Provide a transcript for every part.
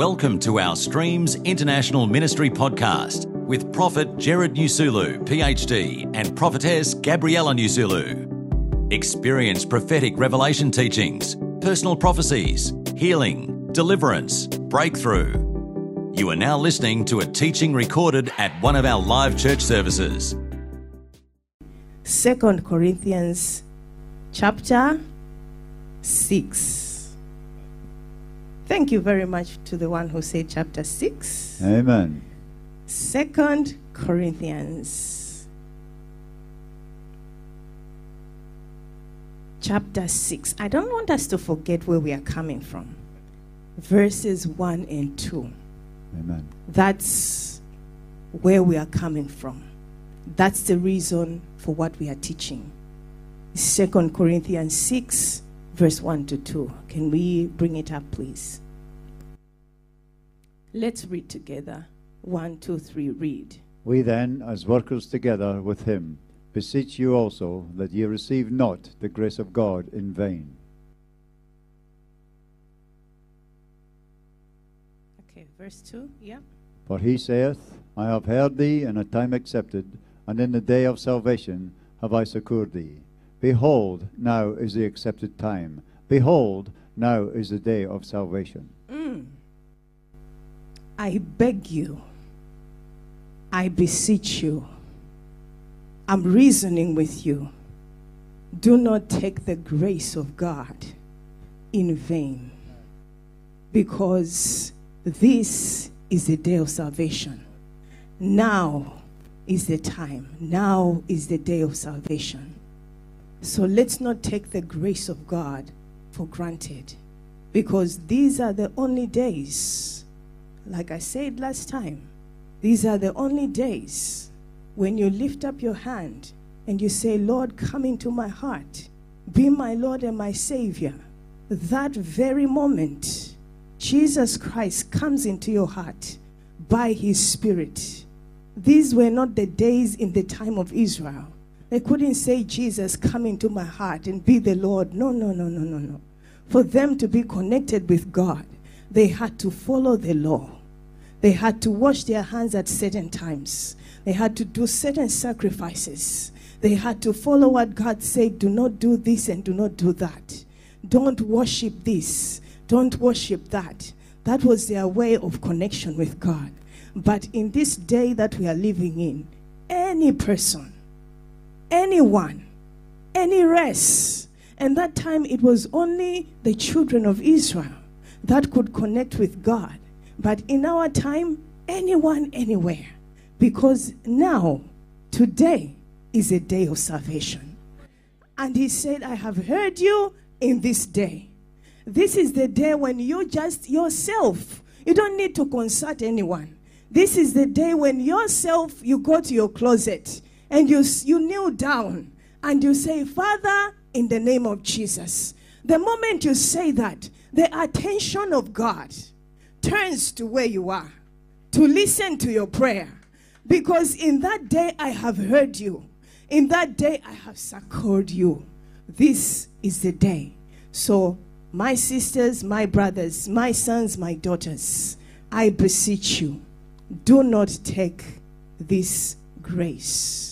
Welcome to our Streams International Ministry podcast with Prophet Gerald Nyasulu, PhD, and Prophetess Gabriella Nyasulu. Experience prophetic revelation teachings, personal prophecies, healing, deliverance, breakthrough. You are now listening to a teaching recorded at one of our live church services. Second Corinthians chapter 6. Thank you very much to the one who said chapter 6. Amen. Second Corinthians chapter 6. I don't want us to forget where we are coming from. Verses 1 and 2. Amen. That's where we are coming from. That's the reason for what we are teaching. Second Corinthians 6 verse 1 to 2. Can we bring it up, please? Let's read together. 1, 2, 3, read. We then, as workers together with him, beseech you also that ye receive not the grace of God in vain. Okay, verse 2. Yeah. For he saith, I have heard thee in a time accepted, and in the day of salvation have I succoured thee. Behold, now is the accepted time. Behold, now is the day of salvation. Mm. I beg you, I beseech you, I'm reasoning with you. Do not take the grace of God in vain, because this is the day of salvation. Now is the time. Now is the day of salvation. So let's not take the grace of God for granted because these are the only days, like I said last time, these are the only days when you lift up your hand and you say, Lord, come into my heart, be my Lord and my Savior. That very moment, Jesus Christ comes into your heart by his Spirit. These were not the days in the time of Israel they couldn't say, Jesus, come into my heart and be the Lord. No, no, no, no, no, no. For them to be connected with God, they had to follow the law. They had to wash their hands at certain times. They had to do certain sacrifices. They had to follow what God said do not do this and do not do that. Don't worship this. Don't worship that. That was their way of connection with God. But in this day that we are living in, any person anyone, any race. And that time it was only the children of Israel that could connect with God. But in our time, anyone, anywhere. Because now, today is a day of salvation. And he said, I have heard you in this day. This is the day when you just yourself, you don't need to consult anyone. This is the day when yourself, you go to your closet and you, you kneel down and you say, Father, in the name of Jesus. The moment you say that, the attention of God turns to where you are to listen to your prayer. Because in that day I have heard you, in that day I have succored you. This is the day. So, my sisters, my brothers, my sons, my daughters, I beseech you, do not take this grace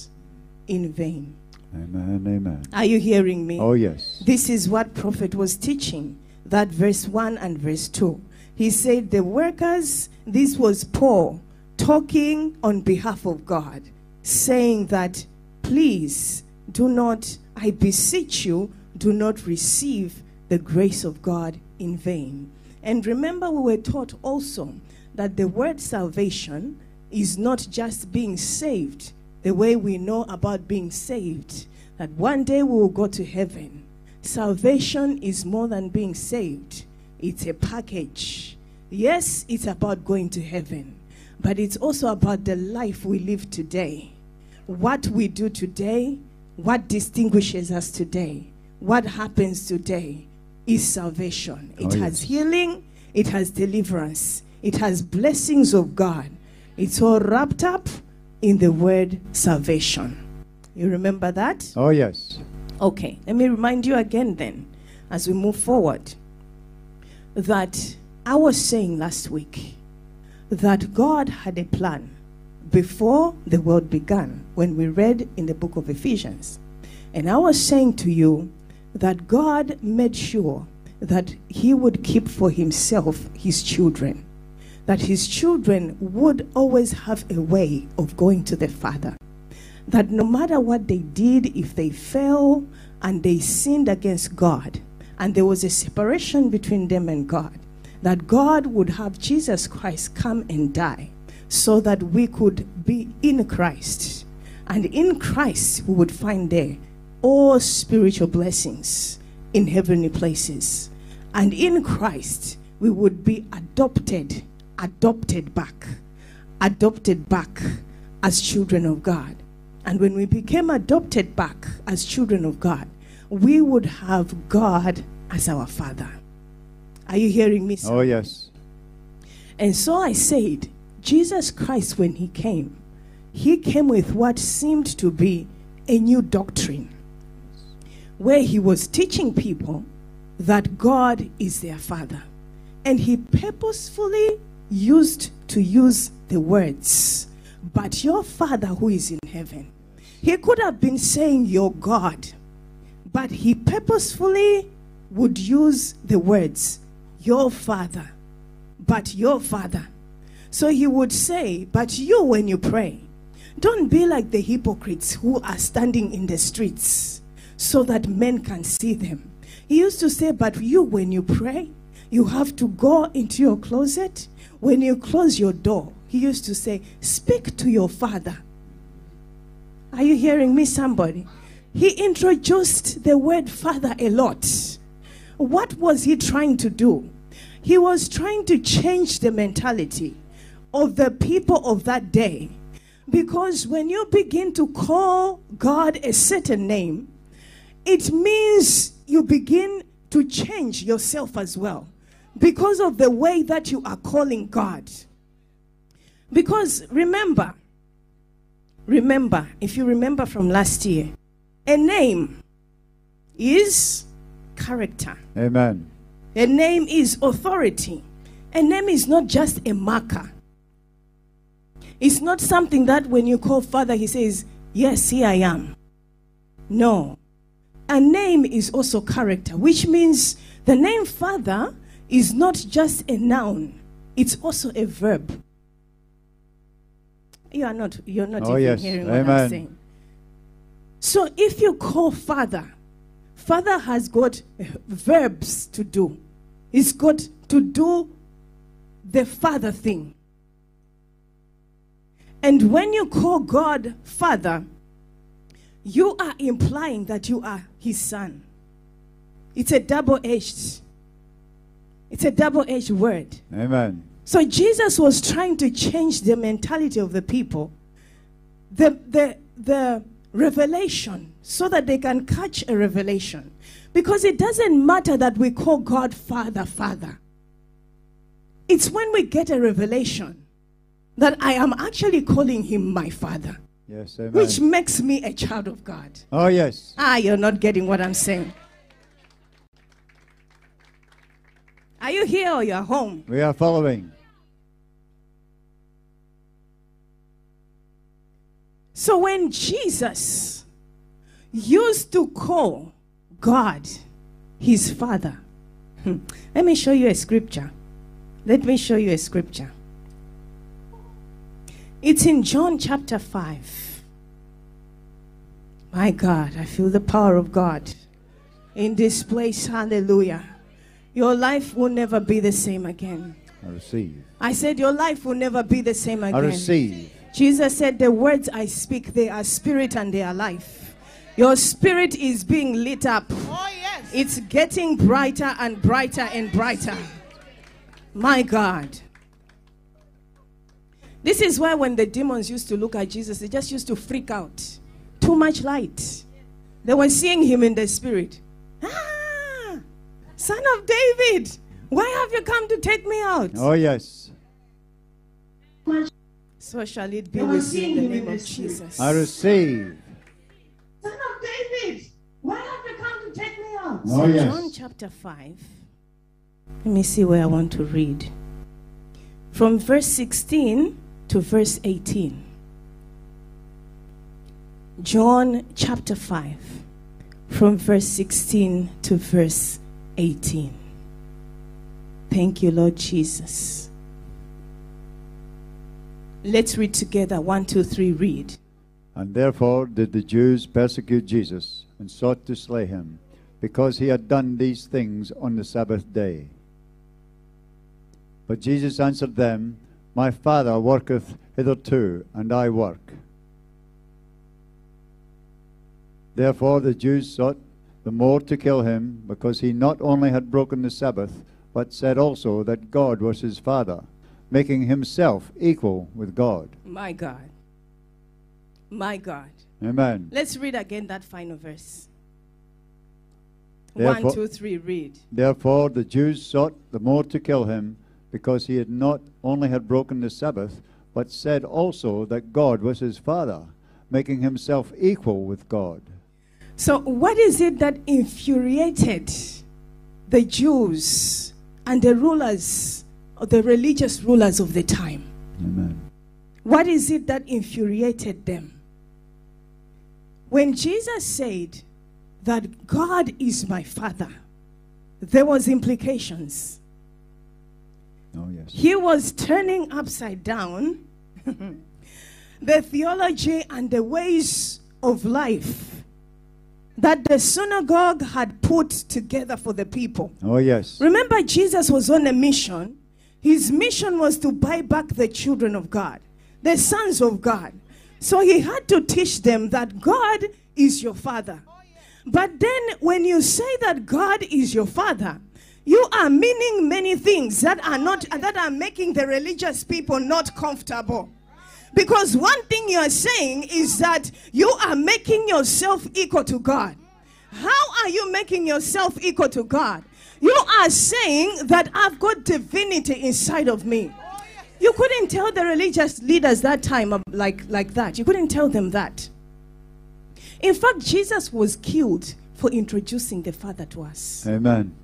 in vain. Amen, amen. Are you hearing me? Oh, yes. This is what prophet was teaching, that verse 1 and verse 2. He said, The workers, this was Paul talking on behalf of God, saying that, Please do not, I beseech you, do not receive the grace of God in vain. And remember, we were taught also that the word salvation is not just being saved, the way we know about being saved, that one day we will go to heaven. Salvation is more than being saved, it's a package. Yes, it's about going to heaven, but it's also about the life we live today. What we do today, what distinguishes us today, what happens today is salvation. It Oh, has healing, it has deliverance, it has blessings of God. It's all wrapped up in the word salvation. You remember that? Oh, yes. Okay, let me remind you again then, as we move forward, that I was saying last week that God had a plan before the world began when we read in the book of Ephesians. And I was saying to you that God made sure that He would keep for Himself His children, that His children would always have a way of going to the Father. That no matter what they did, if they fell and they sinned against God, and there was a separation between them and God, that God would have Jesus Christ come and die so that we could be in Christ. And in Christ, we would find there all spiritual blessings in heavenly places. And in Christ, we would be adopted, adopted back, adopted back as children of God. And when we became adopted back as children of God, we would have God as our Father. Are you hearing me? sir? Oh, yes. And so I said, Jesus Christ, when he came, he came with what seemed to be a new doctrine, where he was teaching people that God is their Father. And he purposefully used to use the words, but your Father who is in heaven. He could have been saying, Your God, but he purposefully would use the words, Your Father, but your Father. So he would say, But you, when you pray, don't be like the hypocrites who are standing in the streets so that men can see them. He used to say, But you, when you pray, you have to go into your closet. When you close your door, he used to say, Speak to your father. Are you hearing me, somebody? He introduced the word father a lot. What was he trying to do? He was trying to change the mentality of the people of that day. Because when you begin to call God a certain name, it means you begin to change yourself as well because of the way that you are calling God. Because remember, remember, if you remember from last year, a name is character. Amen. A name is authority. A name is not just a marker. It's not something that when you call Father, He says, Yes, here I am. No. A name is also character, which means the name Father is not just a noun, it's also a verb. You are not, you're not Oh, even yes. hearing what I'm saying. So if you call Father, Father has got eh, verbs to do. He's got to do the Father thing. And when you call God Father, you are implying that you are His Son. It's a double edged. It's a double edged word. Amen. So Jesus was trying to change the mentality of the people, the, the, the revelation, so that they can catch a revelation. Because it doesn't matter that we call God Father, Father. It's when we get a revelation that I am actually calling him my Father, Yes. Amen. which makes me a child of God. Oh, yes. Ah, you're not getting what I'm saying. Are you here or you're home? We are following. So when Jesus used to call God his father, Hmm. let me show you a scripture. Let me show you a scripture. It's in John chapter 5. My God, I feel the power of God in this place. Hallelujah. Your life will never be the same again. I receive. I said, Your life will never be the same again. I receive. Jesus said, The words I speak, they are spirit and they are life. Your spirit is being lit up. Oh, yes. It's getting brighter and brighter and brighter. My God. This is why when the demons used to look at Jesus, they just used to freak out. Too much light. They were seeing him in the spirit. Ah, Son of David, why have you come to take me out? Oh, yes. So shall it be with you in the name of Jesus. I receive. Son of David, why have you come to take me out? Oh, So yes. John chapter 5, Let me see where I want to read. From verse 16 to verse 18. John chapter 5, from verse 16 to verse 18. Thank you, Lord Jesus. Let's read together. One, two, three, read. And therefore did the Jews persecute Jesus and sought to slay him, because he had done these things on the Sabbath day. But Jesus answered them, My Father worketh hitherto, and I work. Therefore the Jews sought the more to kill him, because he not only had broken the Sabbath, but said also that God was his Father, making himself equal with God. My God. My God. Amen. Let's read again that final verse. Therefore- One, two, three, read. Therefore the Jews sought the more to kill him, because he had not only had broken the Sabbath, but said also that God was his Father, making himself equal with God. So, what is it that infuriated the Jews and the rulers, or the religious rulers of the time? Amen. What is it that infuriated them? When Jesus said that God is my father, there was implications. Oh yes. He was turning upside down the theology and the ways of life that the synagogue had put together for the people. Oh yes. Remember, Jesus was on a mission. His mission was to buy back the children of God, the sons of God. So he had to teach them that God is your father. But then, when you say that God is your father, you are meaning many things that are not that are making the religious people not comfortable. Because one thing you are saying is that you are making yourself equal to God. How are you making yourself equal to God? You are saying that I've got divinity inside of me. You couldn't tell the religious leaders that time like, like that. You couldn't tell them that. In fact, Jesus was killed for introducing the Father to us. Amen.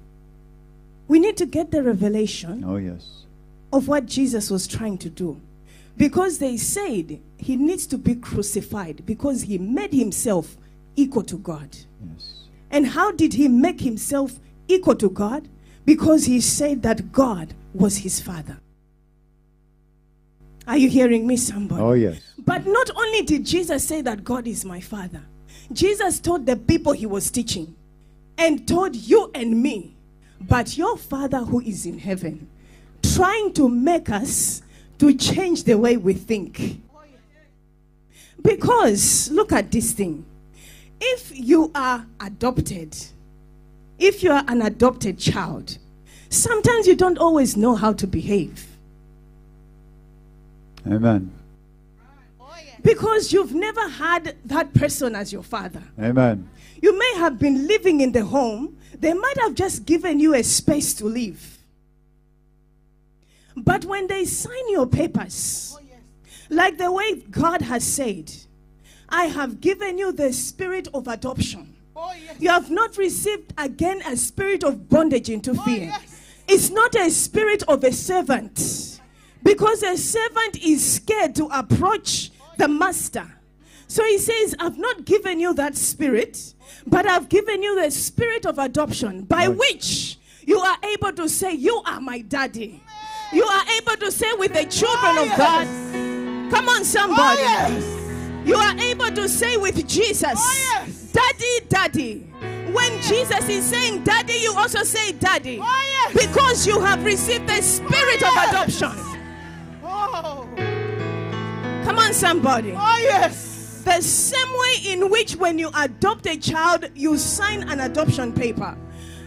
We need to get the revelation Oh yes. of what Jesus was trying to do. Because they said he needs to be crucified because he made himself equal to God. Yes. And how did he make himself equal to God? Because he said that God was his father. Are you hearing me, somebody? Oh yes. But not only did Jesus say that God is my father, Jesus told the people he was teaching and told you and me, but your father who is in heaven, trying to make us to change the way we think. Because look at this thing. If you are adopted, if you are an adopted child, sometimes you don't always know how to behave. Amen. Because you've never had that person as your father. Amen. You may have been living in the home, they might have just given you a space to live. But when they sign your papers, oh, like the way God has said, I have given you the spirit of adoption. Oh, yes. You have not received again a spirit of bondage into oh, fear. yes. It's not a spirit of a servant. Because a servant is scared to approach the master. So he says, I've not given you that spirit, but I've given you the spirit of adoption by Right. which you are able to say, You are my daddy. You are able to say with the children of God, Come on, Oh, somebody. yes. You are able to say with Jesus, Oh, yes. Daddy, Daddy. When oh, Jesus is saying Daddy, you also say Daddy. Oh. Because you have received the spirit Oh, of adoption. Oh, Come on, somebody. oh, yes. The same way in which when you adopt a child, you sign an adoption paper.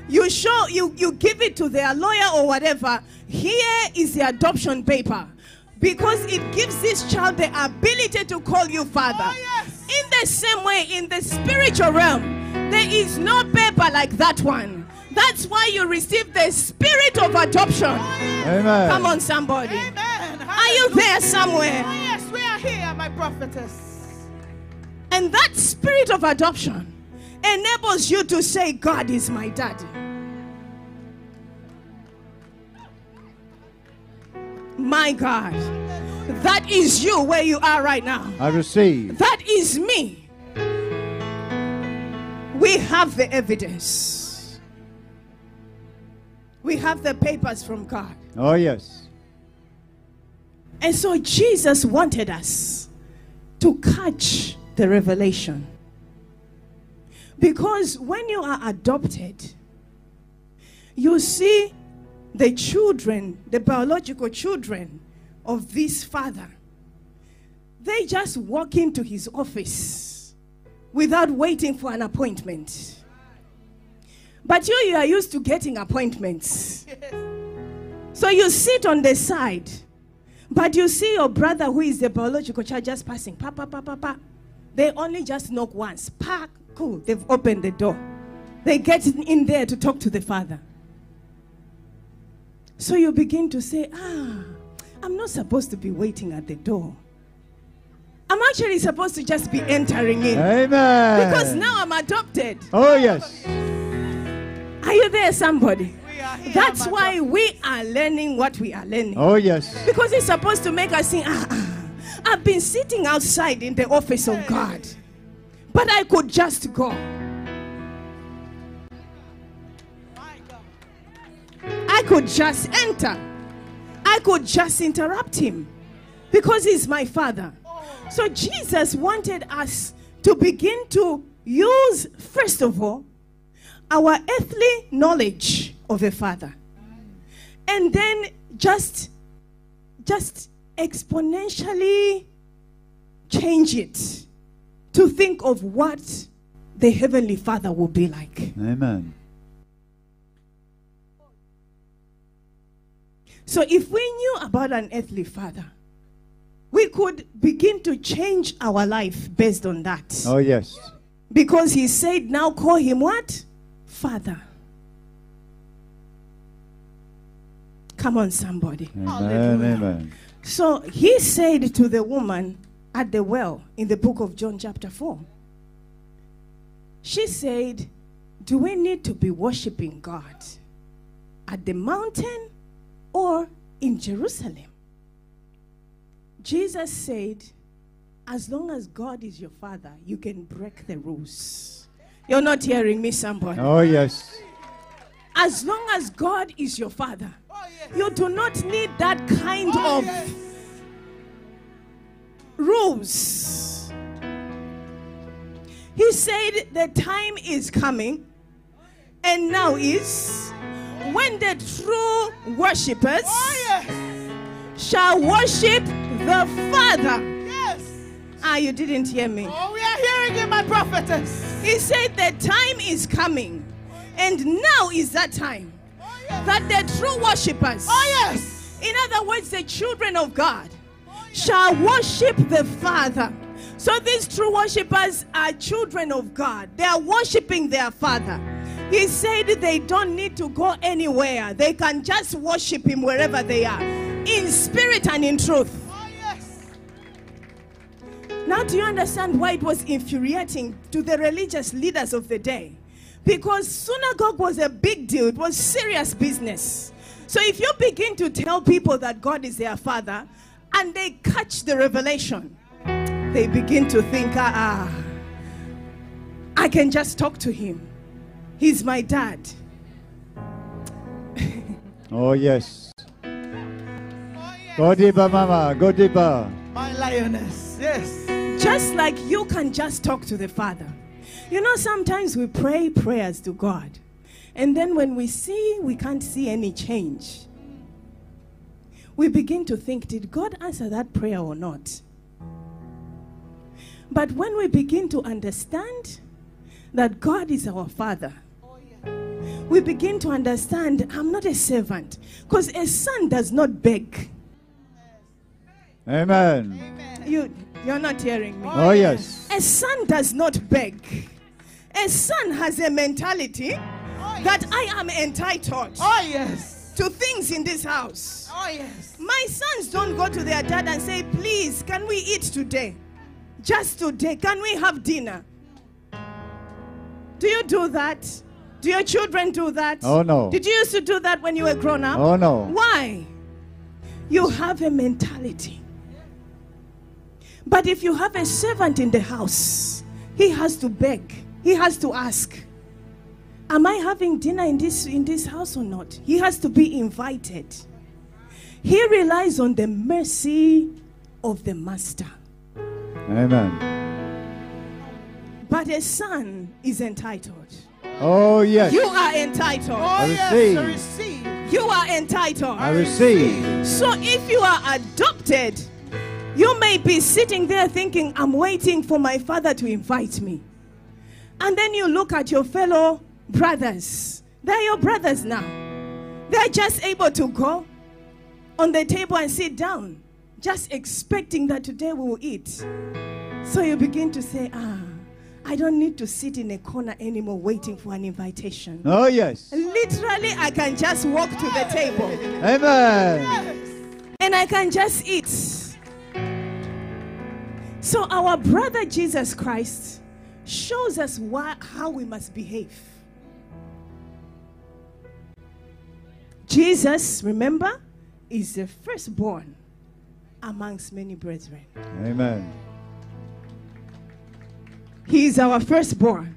You show you you give it to their lawyer or whatever. Here is the adoption paper. Because it gives this child the ability to call you father. Oh, yes. In the same way, in the spiritual realm, there is no paper like that one. That's why you receive the spirit of adoption. Oh, Amen. Come on, somebody. Amen. Are you there somewhere? Oh, yes, we are here, my prophetess. And that spirit of adoption enables you to say, God is my daddy. My God. That is you where you are right now. I receive. That is me. We have the evidence. We have the papers from God. Oh, yes. And so Jesus wanted us to catch the revelation. Because when you are adopted, you see the children, the biological children of this father, they just walk into his office without waiting for an appointment. But you, you are used to getting appointments. So you sit on the side, but you see your brother who is the biological child just passing. Pa, pa, pa, pa, pa. They only just knock once. Pa, cool. They've opened the door. They get in there to talk to the father. So you begin to say, ah, I'm not supposed to be waiting at the door. I'm actually supposed to just be entering in. Amen. Because now I'm adopted. Oh, yes. Are you there, somebody? We are here, That's my why we are learning what we are learning. Oh, yes. Because it's supposed to make us think, ah, ah, I've been sitting outside in the office of God, but I could just go. I could just enter. I could just interrupt him because he's my father. So Jesus wanted us to begin to use, first of all, our earthly knowledge of a father. And then just just exponentially change it to think of what the heavenly father will be like. Amen. So if we knew about an earthly father, we could begin to change our life based on that. Oh, yes. Because he said, now call him what? Father. Come on, somebody. Amen. Hallelujah. Amen. So he said to the woman at the well in the book of John, chapter 4, she said, Do we need to be worshiping God at the mountain or in Jerusalem? Jesus said, As long as God is your father, you can break the rules. You're not hearing me, somebody. Oh, yes. As long as God is your father, Oh, yes. you do not need that kind Oh, of yes. rules. He said the time is coming, and now is when the true worshippers Oh, yes. shall worship the Father. Yes. Ah, you didn't hear me. Oh, we are hearing it, my prophetess. He said the time is coming, and now is that time Oh, yes. that the true worshippers, Oh, yes. in other words, the children of God, shall worship the Father. So these true worshippers are children of God. They are worshiping their Father. He said they don't need to go anywhere. They can just worship Him wherever they are, in spirit and in truth. Oh, yes. Now, do you understand why it was infuriating to the religious leaders of the day? Because synagogue was a big deal, it was serious business. So, if you begin to tell people that God is their father and they catch the revelation, they begin to think, ah, ah, I can just talk to him. He's my dad. Oh, yes. Oh, yes. Go deeper, Mama. Go deeper. My lioness. Yes. Just like you can just talk to the Father. You know, sometimes we pray prayers to God, and then when we see we can't see any change, we begin to think, did God answer that prayer or not? But when we begin to understand that God is our Father. We begin to understand I'm not a servant because a son does not beg. Amen. Amen. You, you're not hearing me. Oh, yes. A son does not beg. A son has a mentality Oh, that. I am entitled Oh, yes. to things in this house. Oh, yes. My sons don't go to their dad and say, Please, can we eat today? Just today, can we have dinner? Do you do that? Do your children do that? Oh, no. Did you used to do that when you were grown up? Oh, no. Why? You have a mentality. But if you have a servant in the house, he has to beg, he has to ask, Am I having dinner in this, in this house or not? He has to be invited. He relies on the mercy of the master. Amen. But a son is entitled. Oh, yes. You are entitled. Oh, I yes. receive. I receive. You are entitled. I receive. So if you are adopted, you may be sitting there thinking, I'm waiting for my father to invite me. And then you look at your fellow brothers. They're your brothers now. They're just able to go on the table and sit down, just expecting that today we will eat. So you begin to say, Ah, I don't need to sit in a corner anymore waiting for an invitation. Oh, yes. Literally, I can just walk to the table Amen. and I can just eat. So, our brother Jesus Christ shows us why, how we must behave. Jesus, remember, is the firstborn amongst many brethren. Amen. He is our firstborn.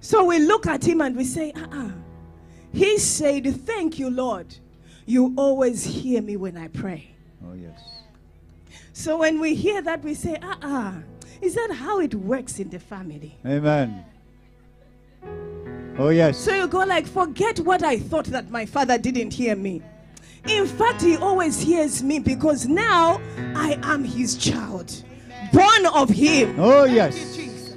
So we look at him and we say, uh uh He said, Thank you, Lord. You always hear me when I pray. Oh, yes. So when we hear that, we say, uh uh Is that how it works in the family? Amen. Oh, yes. So you go like, forget what I thought that my father didn't hear me. In fact, he always hears me because now I am his child, born of him. Oh, yes. Jesus.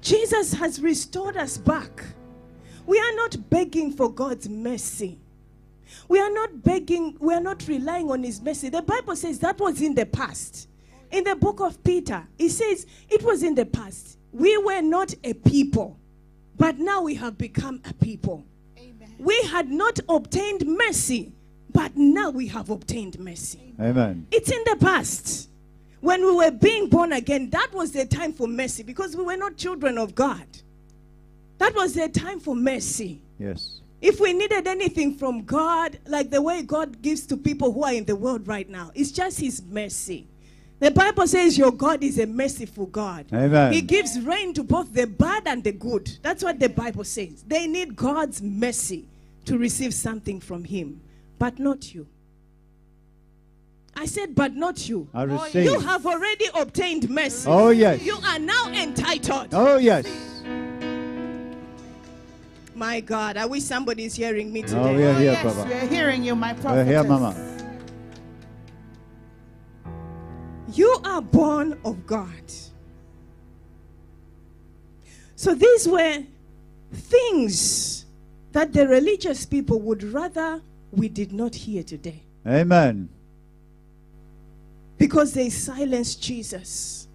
Jesus has restored us back. We are not begging for God's mercy. We are not begging, we are not relying on His mercy. The Bible says that was in the past. In the book of Peter, it says it was in the past. We were not a people, but now we have become a people. Amen. We had not obtained mercy, but now we have obtained mercy. Amen. It's in the past. When we were being born again, that was the time for mercy because we were not children of God. That was the time for mercy. Yes. If we needed anything from God, like the way God gives to people who are in the world right now, it's just His mercy. The Bible says your God is a merciful God. Amen. He gives rain to both the bad and the good. That's what the Bible says. They need God's mercy to receive something from Him, but not you. I said, but not you. I oh, You have already obtained mercy. Oh, yes. You are now entitled. Oh, yes. My God, I wish somebody is hearing me oh, today. Oh, we are Oh, here, yes, Baba. we are hearing you, my We're here, Mama. You are born of God. So these were things that the religious people would rather we did not hear today Amen. because they silenced Jesus.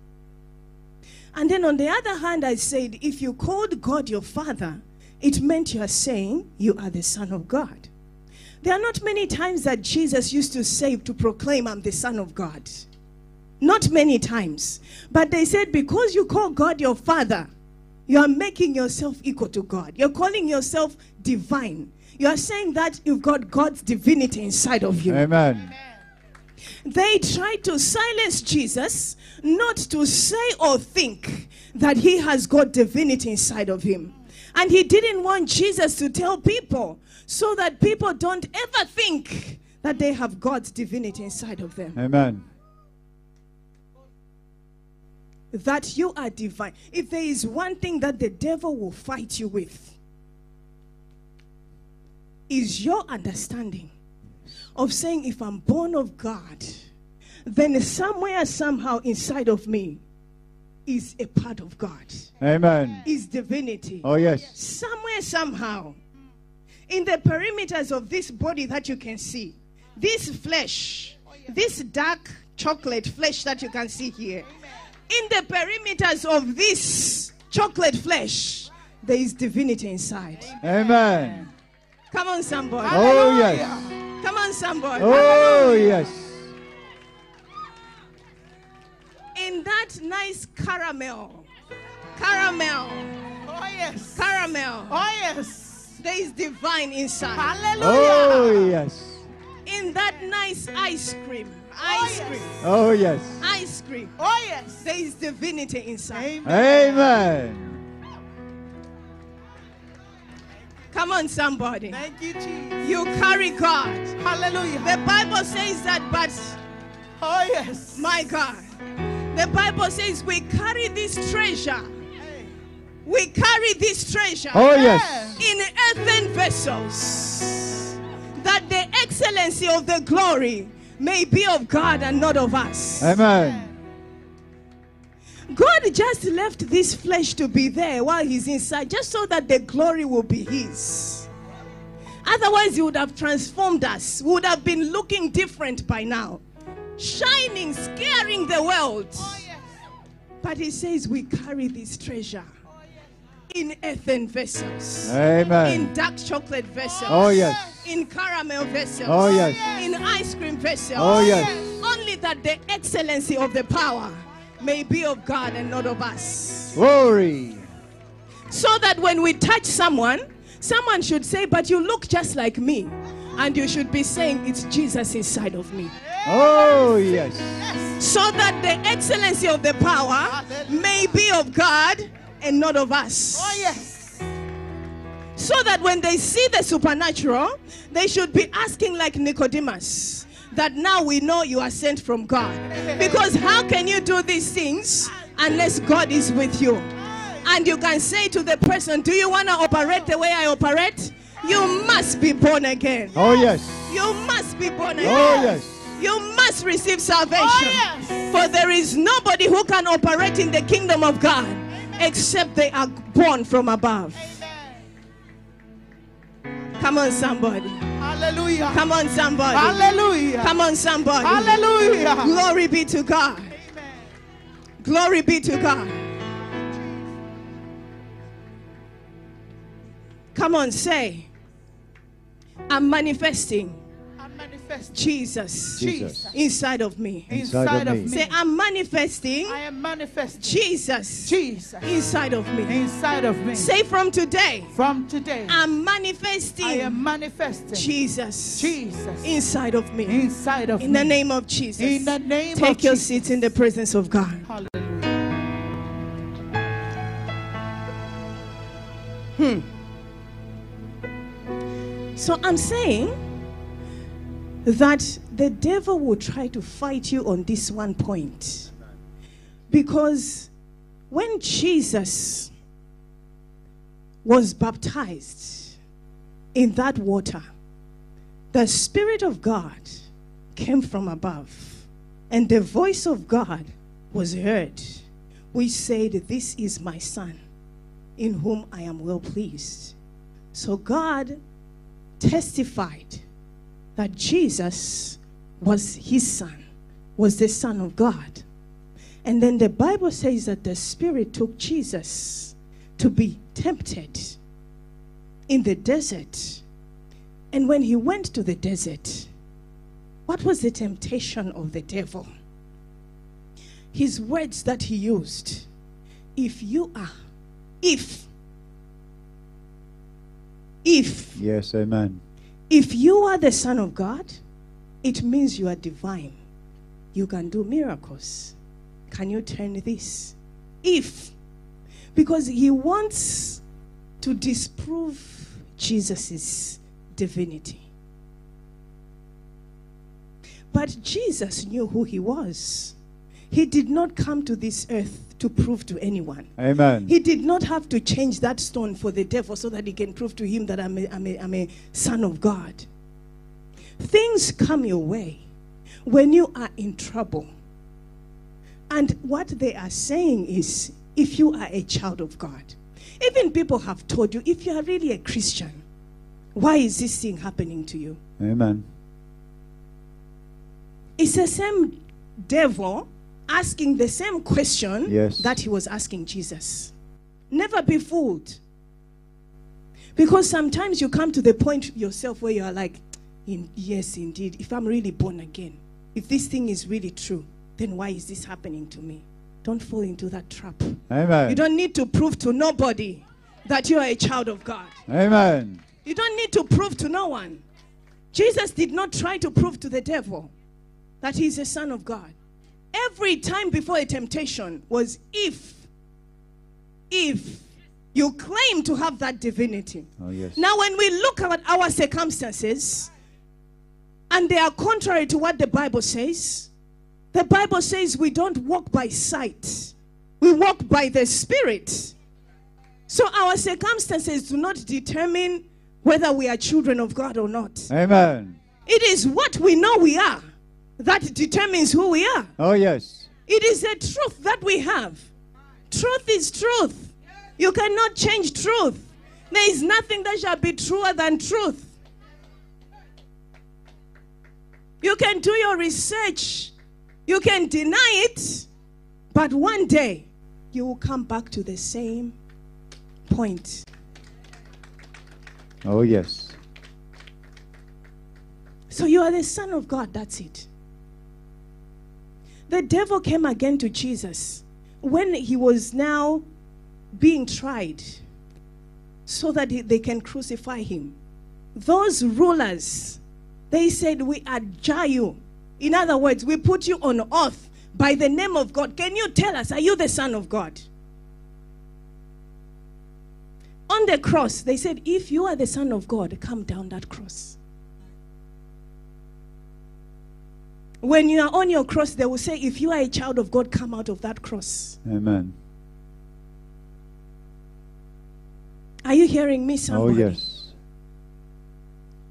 And then on the other hand, I said, if you called God your father, it meant you are saying you are the son of God. There are not many times that Jesus used to say to proclaim, I'm the son of God. Not many times. But they said, because you call God your father, you are making yourself equal to God. You're calling yourself divine. You are saying that you've got God's divinity inside of you. Amen. They tried to silence Jesus, not to say or think that he has got divinity inside of him. And he didn't want Jesus to tell people so that people don't ever think that they have God's divinity inside of them. Amen. That you are divine. If there is one thing that the devil will fight you with, is your understanding of saying, if I'm born of God, then somewhere, somehow inside of me is a part of God, Amen. is divinity. Oh, yes. Somewhere, somehow, in the perimeters of this body that you can see, this flesh, this dark chocolate flesh that you can see here, in the perimeters of this chocolate flesh, there is divinity inside. Amen. Come on, somebody. Oh, yes. Come on, somebody. Oh, yes. In that nice caramel, caramel, Oh, yes. caramel, Oh, yes. there is divine inside. Hallelujah. Oh, yes. In that nice ice cream, Oh, ice yes. cream, Oh, yes. ice cream, Oh, yes. there is divinity inside. Amen. Amen. Come on, somebody. Thank you, Jesus. You carry God. Hallelujah. The Bible says that, but Oh, yes. my God, the Bible says we carry this treasure. Hey. We carry this treasure Oh, yes. in earthen vessels, that the excellency of the glory may be of God and not of us. Amen. God just left this flesh to be there while He's inside, just so that the glory will be His. Otherwise, He would have transformed us, we would have been looking different by now, shining, scaring the world. Oh, yes. But He says we carry this treasure oh, in earthen vessels, Amen. in dark chocolate vessels, Oh, yes. in caramel vessels, Oh, yes. in ice cream vessels. Oh, yes. Oh, Only that the excellency of the power may be of God and not of us. Glory. So that when we touch someone, someone should say, But you look just like me. And you should be saying, It's Jesus inside of me. Oh, yes. So that the excellency of the power may be of God and not of us. Oh, yes. So that when they see the supernatural, they should be asking, like Nicodemus, that now we know you are sent from God. Because how can you do these things unless God is with you? And you can say to the person, Do you want to operate the way I operate? You must be born again. Oh, yes. You must be born again. Oh, yes. You must receive salvation. Oh, yes. For there is nobody who can operate in the kingdom of God except they are born from above. Come on, somebody. Hallelujah. Come on, somebody. Hallelujah. Come on, somebody. Hallelujah. Glory be to God. Glory be to God. Come on, say, I'm manifesting manifesting Jesus Jesus. inside of me. Inside of me. Say, I'm manifesting I am manifesting Jesus Jesus inside of me. inside of me. Say from today, From today, I'm manifesting. I am manifesting Jesus Jesus inside of me. inside of In me. the name of Jesus. In the name Take of your Jesus. seat in the presence of God. Hallelujah. Hmm. So I'm saying that the devil will try to fight you on this one point. Because when Jesus was baptized in that water, the Spirit of God came from above, and the voice of God was heard, which said, This is my Son, in whom I am well pleased. So God testified that Jesus was his son, was the Son of God. And then the Bible says that the Spirit took Jesus to be tempted in the desert. And when he went to the desert, what was the temptation of the devil? His words that he used if you are, if, if Yes, amen. If you are the Son of God, it means you are divine. You can do miracles. Can you turn this? If, because he wants to disprove Jesus' divinity. But Jesus knew who he was. He did not come to this earth to prove to anyone. Amen. He did not have to change that stone for the devil so that he can prove to him that I'm a, I'm a, I'm a son of God. Things come your way when you are in trouble. And what they are saying is if you are a child of God, even people have told you, if you are really a Christian, why is this thing happening to you? Amen. It's the same devil asking the same question Yes. that he was asking Jesus. Never be fooled. Because sometimes you come to the point yourself where you are like, "In- yes, indeed, if I'm really born again, if this thing is really true, then why is this happening to me? Don't fall into that trap. Amen. You don't need to prove to nobody that you are a child of God. Amen. You don't need to prove to no one. Jesus did not try to prove to the devil that he is a son of God. Every time before a temptation was if, if you claim to have that divinity. Oh, yes. Now, when we look at our circumstances and they are contrary to what the Bible says, the Bible says we don't walk by sight, we walk by the Spirit. So, our circumstances do not determine whether we are children of God or not. Amen. It is what we know we are that determines who we are. Oh, yes. It is a truth that we have. Truth is truth. You cannot change truth. There is nothing that shall be truer than truth. You can do your research, you can deny it, but one day you will come back to the same point. Oh, yes. So you are the Son of God, that's it. The devil came again to Jesus when he was now being tried so that they can crucify him. Those rulers, they said, We adjure you. In other words, we put you on oath by the name of God. Can you tell us, are you the Son of God? On the cross, they said, If you are the Son of God, come down that cross. When you are on your cross, they will say, If you are a child of God, come out of that cross. Amen. Are you hearing me, somebody? Oh, somebody? yes.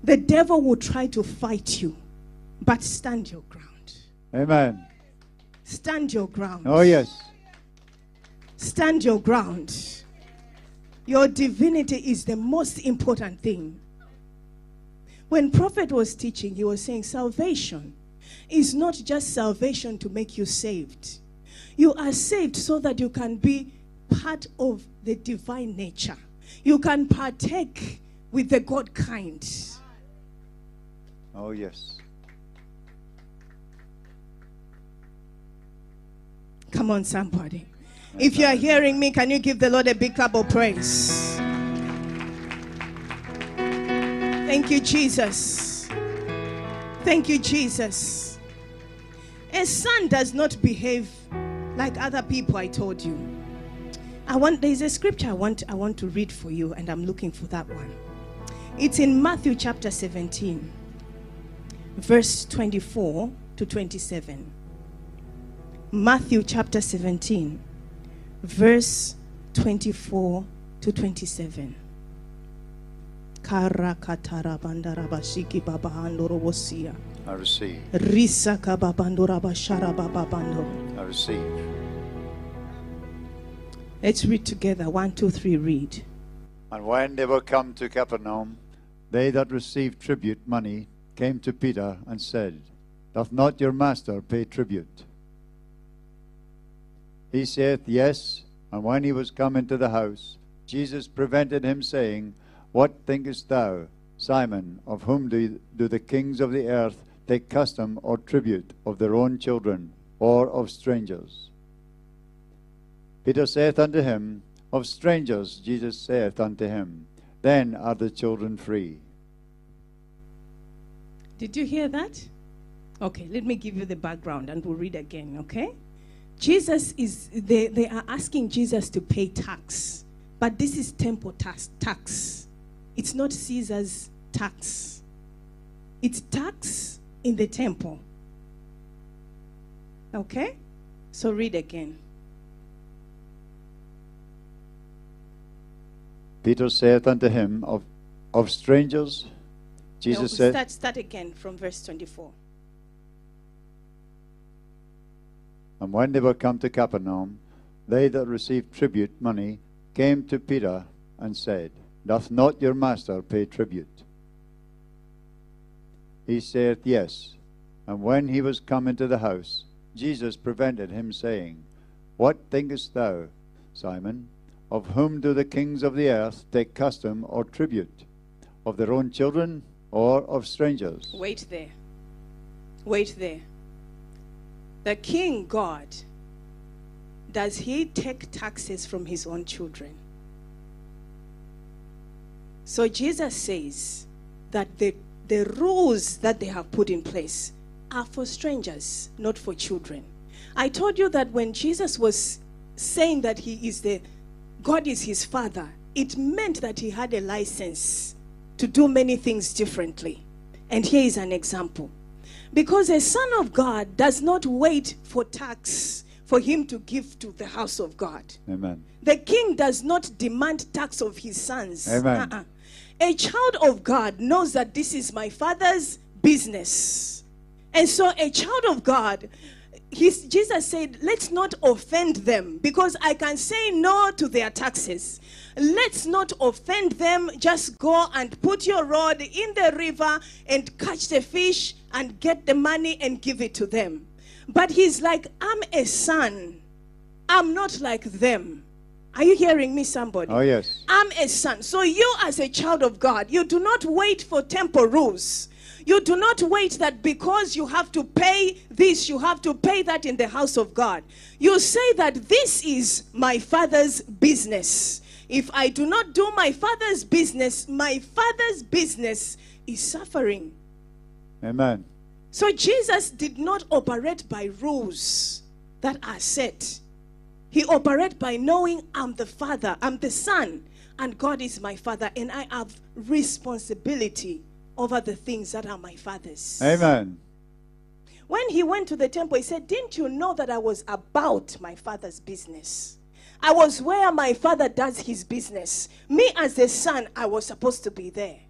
The devil will try to fight you, but stand your ground. Amen. Stand your ground. Oh, yes. Stand your ground. Your divinity is the most important thing. When prophet was teaching, he was saying salvation is not just salvation to make you saved. You are saved so that you can be part of the divine nature. You can partake with the God kind. Oh, yes. Come on, somebody. If you are hearing me, can you give the Lord a big clap of praise? Thank you, Jesus. Thank you, Jesus. A son does not behave like other people, I told you. I want there's a scripture I want I want to read for you, and I'm looking for that one. It's in Matthew chapter 17, verse 24 to 27. Matthew chapter 17, verse 24 to 27. Karakatara bandarabashiki babahandorobosia. I receive. I receive. Let's read together. One, two, three, read. And when they were come to Capernaum, they that received tribute money came to Peter and said, Doth not your master pay tribute? He saith, Yes. And when he was come into the house, Jesus prevented him, saying, What thinkest thou, Simon, of whom do, do the kings of the earth take custom or tribute of their own children, or of strangers? Peter saith unto him, Of strangers, Jesus saith unto him, Then are the children free. Did you hear that? Okay, let me give you the background and we'll read again, okay? Jesus is, they, they are asking Jesus to pay tax, but this is temple tax, tax. It's not Caesar's tax, it's tax in the temple. Okay? So read again. Peter saith unto him, Of, of strangers, Jesus No, said, start, start again from verse 24. And when they were come to Capernaum, they that received tribute money came to Peter and said, Doth not your master pay tribute? He saith, Yes. And when he was come into the house, Jesus prevented him, saying, What thinkest thou, Simon? Of whom do the kings of the earth take custom or tribute? Of their own children or of strangers? Wait there. Wait there. The king God, does he take taxes from his own children? So Jesus says that the, the rules that they have put in place are for strangers, not for children. I told you that when Jesus was saying that he is the God is his father, it meant that he had a license to do many things differently. And here is an example. Because a son of God does not wait for tax for him to give to the house of God. Amen. The king does not demand tax of his sons. Amen. Uh-uh. A child of God knows that this is my father's business. And so a child of God, he's, Jesus said, let's not offend them because I can say no to their taxes. Let's not offend them. Just go and put your rod in the river and catch the fish and get the money and give it to them. But he's like, I'm a son. I'm not like them. Are you hearing me, somebody? Oh, yes. I'm a son. So you, as a child of God, you do not wait for temple rules. You do not wait that because you have to pay this, you have to pay that in the house of God. You say that this is my father's business. If I do not do my father's business, my father's business is suffering. Amen. So Jesus did not operate by rules that are set. He operated by knowing I'm the father, I'm the son, and God is my father, and I have responsibility over the things that are my father's. Amen. When he went to the temple, he said, Didn't you know that I was about my father's business? I was where my father does his business. Me, as a son, I was supposed to be there.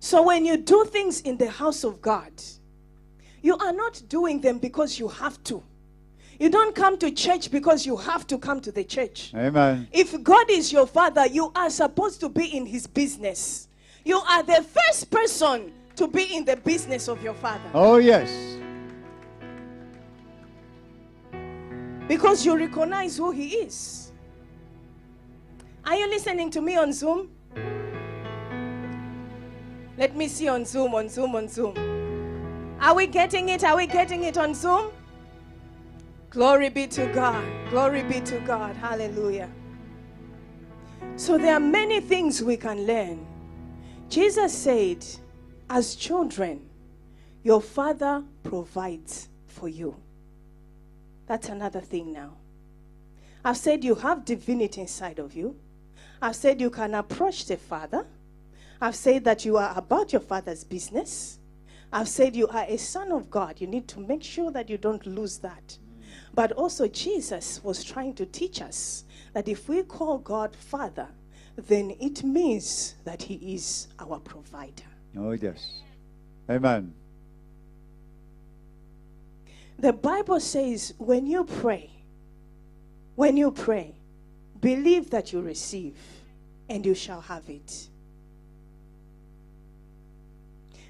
So when you do things in the house of God, you are not doing them because you have to. You don't come to church because you have to come to the church. Amen. If God is your father, you are supposed to be in his business. You are the first person to be in the business of your father. Oh, yes. Because you recognize who he is. Are you listening to me on Zoom? Let me see on Zoom, on Zoom, on Zoom. Are we getting it? Are we getting it on Zoom? Glory be to God. Glory be to God. Hallelujah. So there are many things we can learn. Jesus said, as children, your father provides for you. That's another thing now. I've said you have divinity inside of you. I've said you can approach the Father. I've said that you are about your Father's business. I've said you are a son of God. You need to make sure that you don't lose that. But also, Jesus was trying to teach us that if we call God Father, then it means that He is our provider. Oh, yes. Amen. The Bible says when you pray, when you pray, believe that you receive and you shall have it.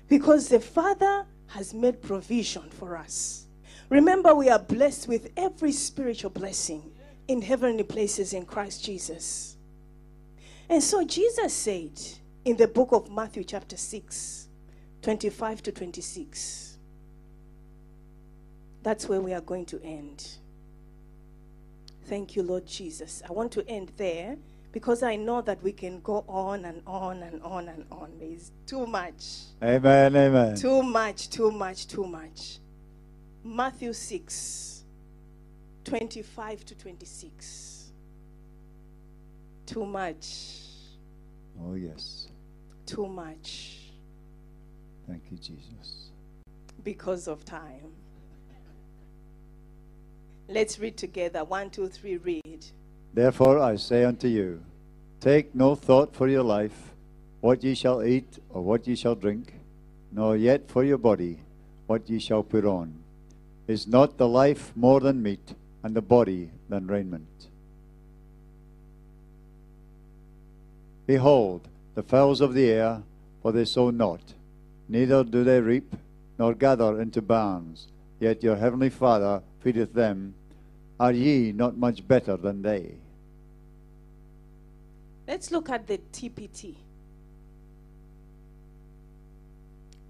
Because the Father has made provision for us. Remember, we are blessed with every spiritual blessing in heavenly places in Christ Jesus. And so Jesus said in the book of Matthew, chapter 6, 25 to 26. That's where we are going to end. Thank you, Lord Jesus. I want to end there because I know that we can go on and on and on and on. There's too much. Amen. Amen. Too much, too much, too much. Matthew 6, 25 to 26. Too much, Oh, yes. too much Thank you, Jesus. because of time. Let's read together. One, two, three, read. Therefore I say unto you, take no thought for your life, what ye shall eat or what ye shall drink, nor yet for your body, what ye shall put on. Is not the life more than meat, and the body than raiment? Behold, the fowls of the air, for they sow not, neither do they reap, nor gather into barns, yet your heavenly Father feedeth them. Are ye not much better than they? Let's look at the TPT.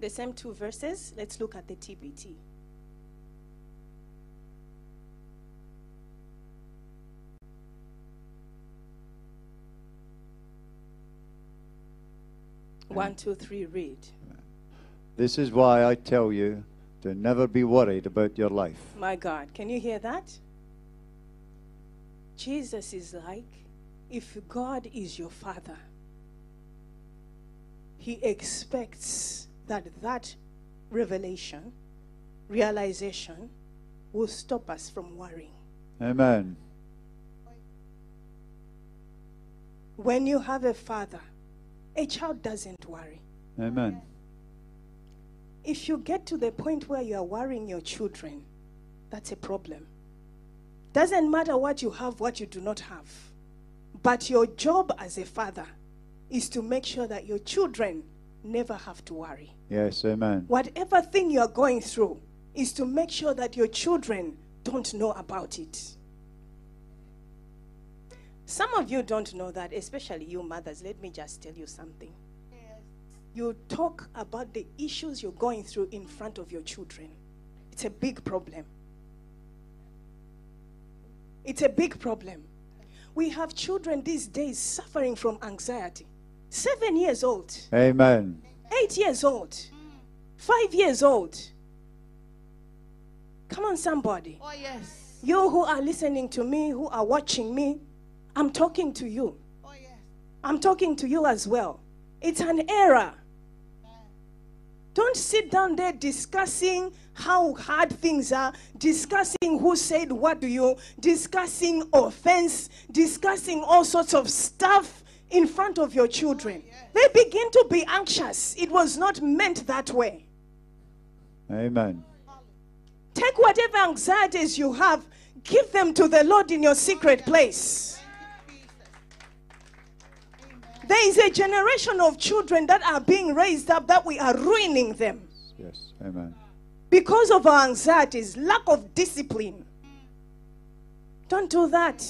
The same two verses. Let's look at the TPT. One, two, three, read. This is why I tell you to never be worried about your life. My God, can you hear that? Jesus is like, if God is your father, he expects that that revelation, realization, will stop us from worrying. Amen. When you have a father, a child doesn't worry. Amen. If you get to the point where you are worrying your children, that's a problem. Doesn't matter what you have, what you do not have. But your job as a father is to make sure that your children never have to worry. Yes, amen. Whatever thing you are going through is to make sure that your children don't know about it. Some of you don't know that, especially you mothers. Let me just tell you something. You talk about the issues you're going through in front of your children. It's a big problem. It's a big problem. We have children these days suffering from anxiety. Seven years old, Amen. eight years old, five years old. Come on, somebody. Oh, yes. You who are listening to me, who are watching me, I'm talking to you. Oh, yes. I'm talking to you as well. It's an error. Don't sit down there discussing how hard things are, discussing who said what to you, discussing offense, discussing all sorts of stuff in front of your children. Oh, they begin to be anxious. It was not meant that way. Amen. Take whatever anxieties you have, give them to the Lord in your secret place. There is a generation of children that are being raised up that we are ruining them Yes, amen. because of our anxieties, lack of discipline. Don't do that.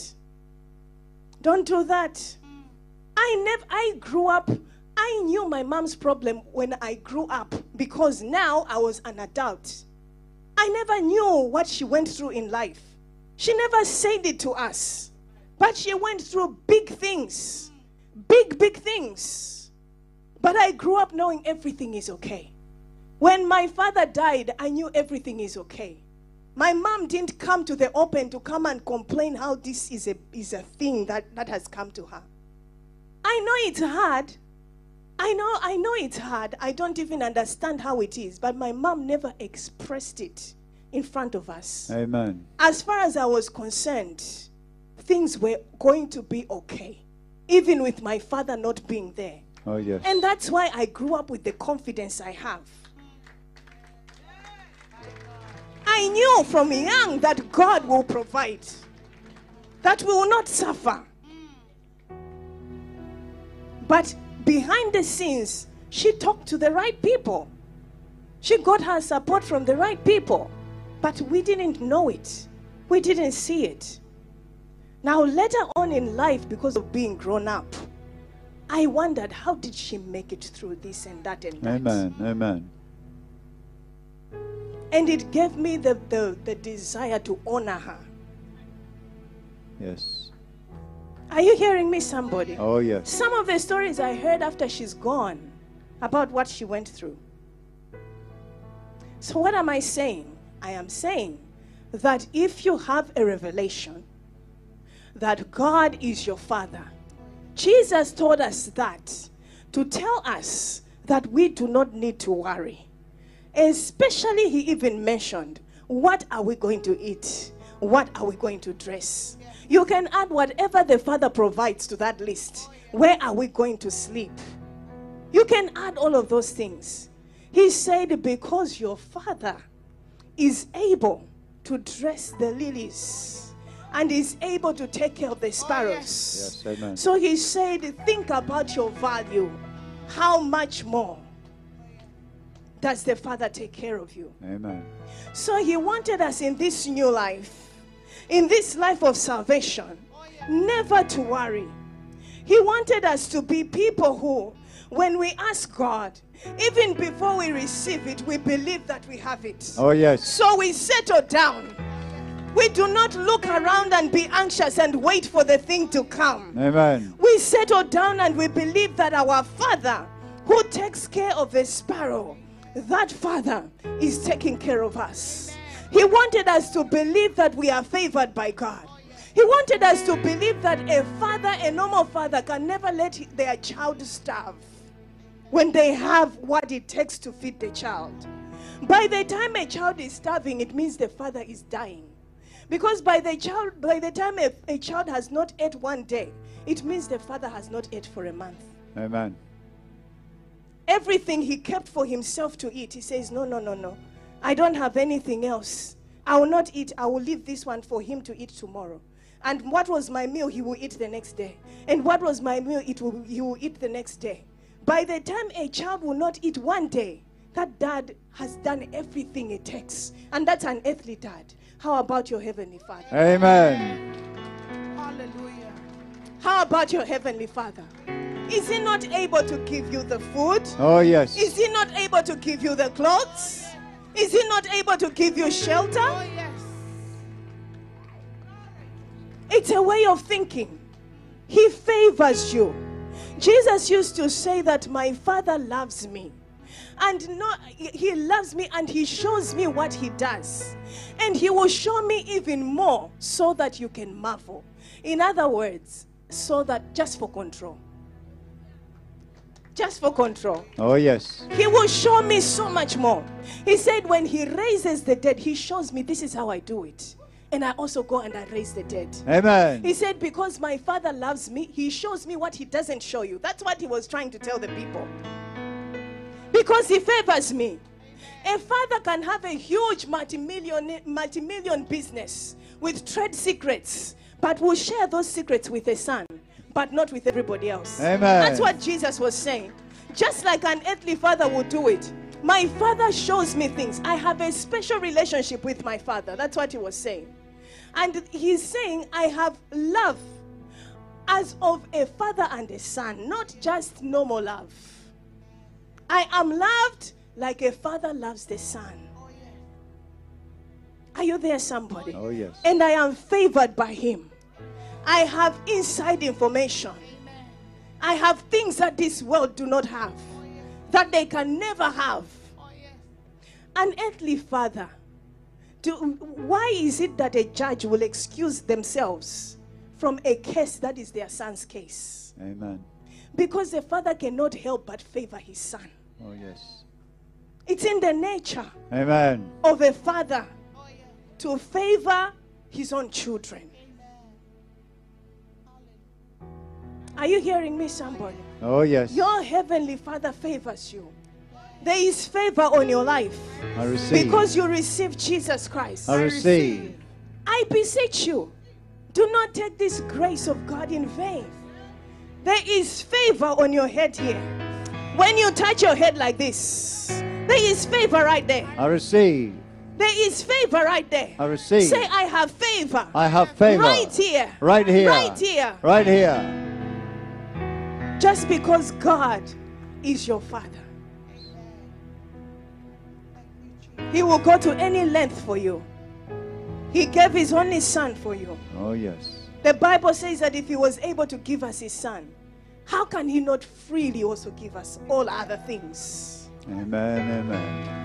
Don't do that. I never I grew up I knew my mom's problem when I grew up because now I was an adult. I never knew what she went through in life. She never said it to us. But she went through big things. Big big things. But I grew up knowing everything is okay. When my father died, I knew everything is okay. My mom didn't come to the open to come and complain how this is a, is a thing that, that has come to her. I know it's hard. I know, I know it's hard. I don't even understand how it is, but my mom never expressed it in front of us. Amen. As far as I was concerned, things were going to be okay, even with my father not being there. Oh, yes. And that's why I grew up with the confidence I have. I knew from young that God will provide, that we will not suffer. But behind the scenes, she talked to the right people. She got her support from the right people. But we didn't know it, we didn't see it. Now, later on in life, because of being grown up, I wondered how did she make it through this and that and that. Amen. Amen. And it gave me the, the, the desire to honor her. Yes. Are you hearing me, somebody? Oh, yes. Some of the stories I heard after she's gone about what she went through. So, what am I saying? I am saying that if you have a revelation that God is your Father, Jesus told us that to tell us that we do not need to worry. Especially, he even mentioned, What are we going to eat? What are we going to dress? You can add whatever the Father provides to that list. Where are we going to sleep? You can add all of those things. He said, Because your Father is able to dress the lilies and is able to take care of the sparrows. Oh, yes, amen. So he said, Think about your value. How much more does the Father take care of you? Amen. So he wanted us in this new life, in this life of salvation, never to worry. He wanted us to be people who, when we ask God, even before we receive it, we believe that we have it. Oh, yes. So we settle down. We do not look around and be anxious and wait for the thing to come. Amen. We settle down and we believe that our Father who takes care of a sparrow, that Father is taking care of us. He wanted us to believe that we are favored by God. He wanted us to believe that a father, a normal father, can never let their child starve when they have what it takes to feed the child. By the time a child is starving, it means the father is dying. Because by the child, by the time a, a child has not ate one day, it means the father has not ate for a month. Amen. Everything he kept for himself to eat, he says, No, no, no, no. I don't have anything else. I will not eat. I will leave this one for him to eat tomorrow. And what was my meal, he will eat the next day. And what was my meal, it will, he will eat the next day. By the time a child will not eat one day, that dad has done everything it takes. And that's an earthly dad. How about your heavenly father? Amen. Hallelujah. How about your heavenly father? Is he not able to give you the food? Oh, yes. Is he not able to give you the clothes? Is he not able to give you shelter? Oh, yes. It's a way of thinking. He favors you. Jesus used to say that my father loves me. And not, he loves me and he shows me what he does. And he will show me even more so that you can marvel. In other words, so that just for control. Just for control. Oh, yes. He will show me so much more. He said, when he raises the dead, he shows me this is how I do it. And I also go and I raise the dead. Amen. He said, because my father loves me, he shows me what he doesn't show you. That's what he was trying to tell the people. Because he favors me. A father can have a huge multi-million, multi-million business with trade secrets, but will share those secrets with a son, but not with everybody else. Amen. That's what Jesus was saying. Just like an earthly father would do it. My father shows me things. I have a special relationship with my father. That's what he was saying. And he's saying, I have love as of a father and a son, not just normal love. I am loved like a father loves the son. Are you there, somebody? Oh, yes. And I am favored by him. I have inside information. I have things that this world do not have, that they can never have. An earthly father. Do, why is it that a judge will excuse themselves from a case that is their son's case? Amen. Because the father cannot help but favor his son. Oh, yes. It's in the nature Amen. of a father to favor his own children. Are you hearing me, somebody? Oh, yes. Your heavenly father favors you. There is favor on your life I receive. because you receive Jesus Christ. I receive. I beseech you, do not take this grace of God in vain. There is favor on your head here. When you touch your head like this, there is favor right there. I receive. There is favor right there. I receive. Say, I have favor. I have favor. Right here. Right here. Right here. Right here. Just because God is your Father. He will go to any length for you. He gave His only Son for you. Oh, yes. The Bible says that if He was able to give us His Son, how can He not freely also give us all other things? Amen. Amen.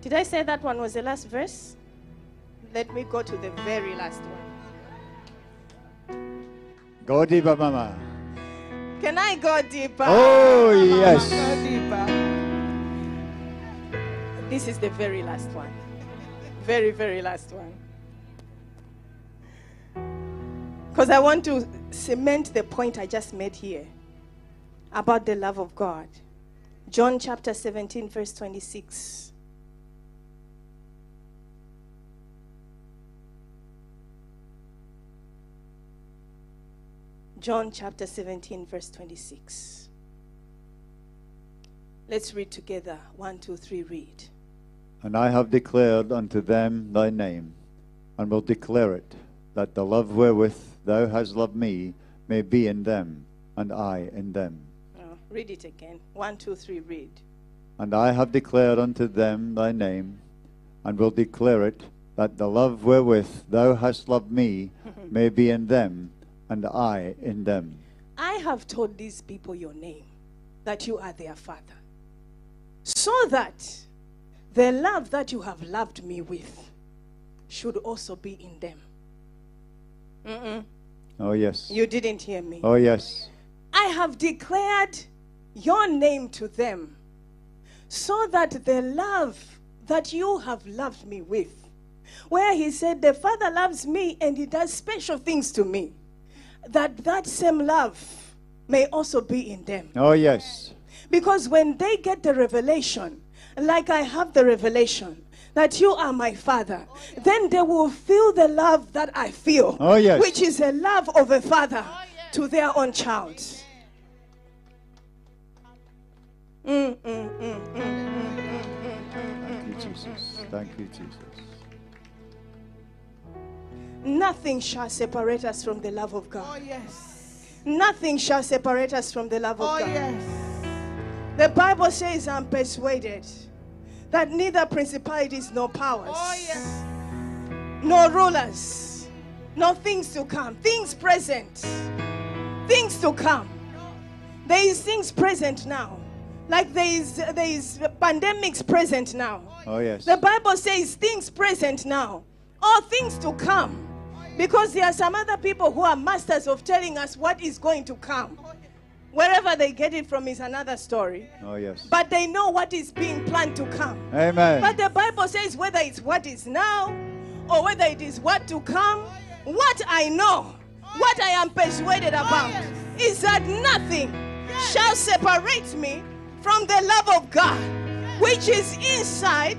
Did I say that one was the last verse? Let me go to the very last one. Go deeper, Mama. Can I go deeper? Oh, Go yes. deeper. This is the very last one. Very, very last one. Because I want to cement the point I just made here about the love of God. John chapter 17, verse 26. John chapter 17, verse 26. Let's read together. One, two, three, read. And I have declared unto them thy name, and will declare it, that the love wherewith thou hast loved me may be in them, and I in them. Oh, read it again. One, two, three, read. And I have declared unto them thy name, and will declare it, that the love wherewith thou hast loved me may be in them, and I in them. I have told these people your name, that you are their father, so that the love that you have loved me with should also be in them. Mm-mm. Oh, yes. You didn't hear me. Oh, yes. I have declared your name to them so that the love that you have loved me with, where he said, The Father loves me and he does special things to me, that that same love may also be in them. Oh, yes. Because when they get the revelation, like I have the revelation, that you are my father, then they will feel the love that I feel, Oh, yes. which is a love of a father to their own child. Mm, mm, mm, Thank you, Jesus. Thank you, Jesus. Nothing shall separate us from the love of God. Oh, God. yes. Nothing shall separate us from the love of Oh, God. yes. The Bible says, I'm persuaded that neither principalities nor powers, Oh, yes. nor rulers, nor things to come, things present, things to come. There is things present now. Like there is there is pandemics present now. Oh, yes. The Bible says things present now, all things to come. Because there are some other people who are masters of telling us what is going to come. Wherever they get it from is another story. Oh, yes. But they know what is being planned to come. Amen. But the Bible says whether it's what is now or whether it is what to come, what I know, what I am persuaded about is that nothing shall separate me from the love of God, which is inside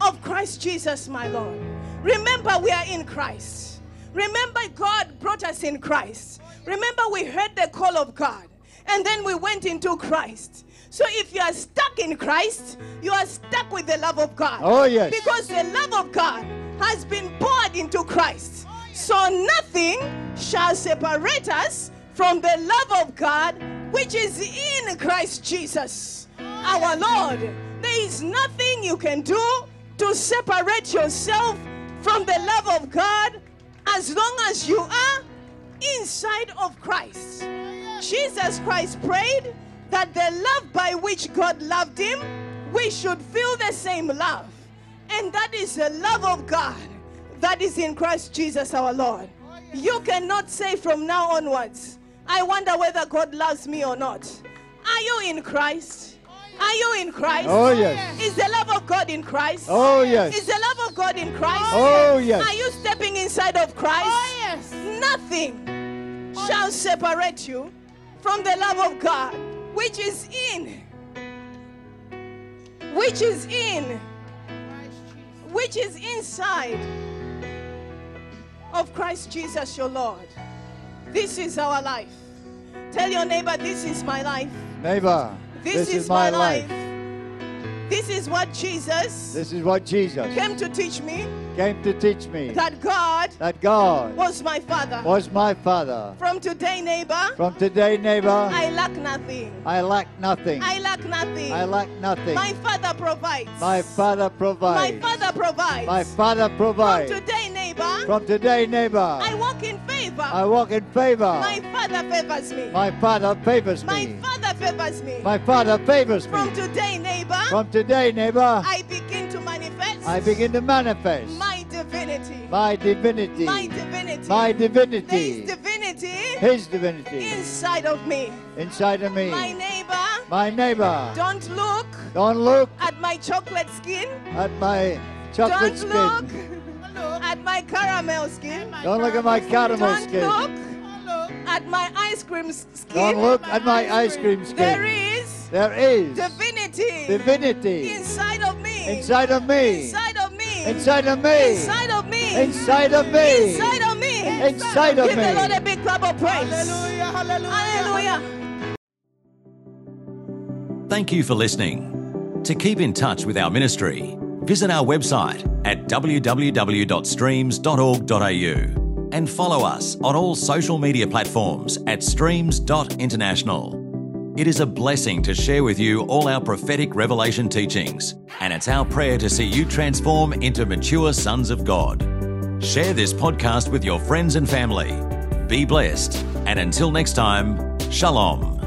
of Christ Jesus, my Lord. Remember, we are in Christ. Remember, God brought us in Christ. Remember, we heard the call of God and then we went into Christ. So if you are stuck in Christ, you are stuck with the love of God. Oh, yes. Because the love of God has been poured into Christ. So nothing shall separate us from the love of God which is in Christ Jesus, our Lord. There is nothing you can do to separate yourself from the love of God as long as you are inside of Christ. Jesus Christ prayed that the love by which God loved him, we should feel the same love. And that is the love of God that is in Christ Jesus our Lord. You cannot say from now onwards, I wonder whether God loves me or not. Are you in Christ? Are you in Christ? Oh, yes. Is the love of God in Christ? Oh, yes. Is the love of God in Christ? Oh, yes. Are you stepping inside of Christ? Oh, yes. Nothing oh, shall separate you from the love of God, which is in, which is in, which is inside of Christ Jesus your Lord. This is our life. Tell your neighbor, this is my life. Neighbor, This, is, my life. This is what Jesus This is what Jesus came to teach me came to teach me that God that God was my Father. was my Father. From today, neighbor, From today, neighbor, I lack nothing. I lack nothing. I lack nothing. I lack nothing. My Father provides. My Father provides. My. Father provides. My Father provides. From today, neighbor, From today, neighbor, I walk in favor. I walk in favor. My Father favors me. My Father favors me. My. Father favors me. My Father favors me. From today, neighbor, From today, neighbor, I begin to manifest I begin to manifest my divinity. my divinity. My divinity. My divinity. is divinity His divinity inside of me. inside of me. My neighbor, My neighbor, don't look don't look at my chocolate skin. at my chocolate Don't look skin. at my caramel skin. Don't look at my caramel skin. Don't look at my ice cream skin. Don't look at my ice cream skin. is There is divinity divinity inside of me. inside of me. Inside of me. Inside of me. Inside of me. Inside of me. Inside of me. Inside of Give the Lord a big clap of praise. Hallelujah, hallelujah. Hallelujah. Thank you for listening. To keep in touch with our ministry, visit our website at www.streams.org.au and follow us on all social media platforms at streams.international. It is a blessing to share with you all our prophetic revelation teachings, and it's our prayer to see you transform into mature sons of God. Share this podcast with your friends and family. Be blessed, and until next time, Shalom.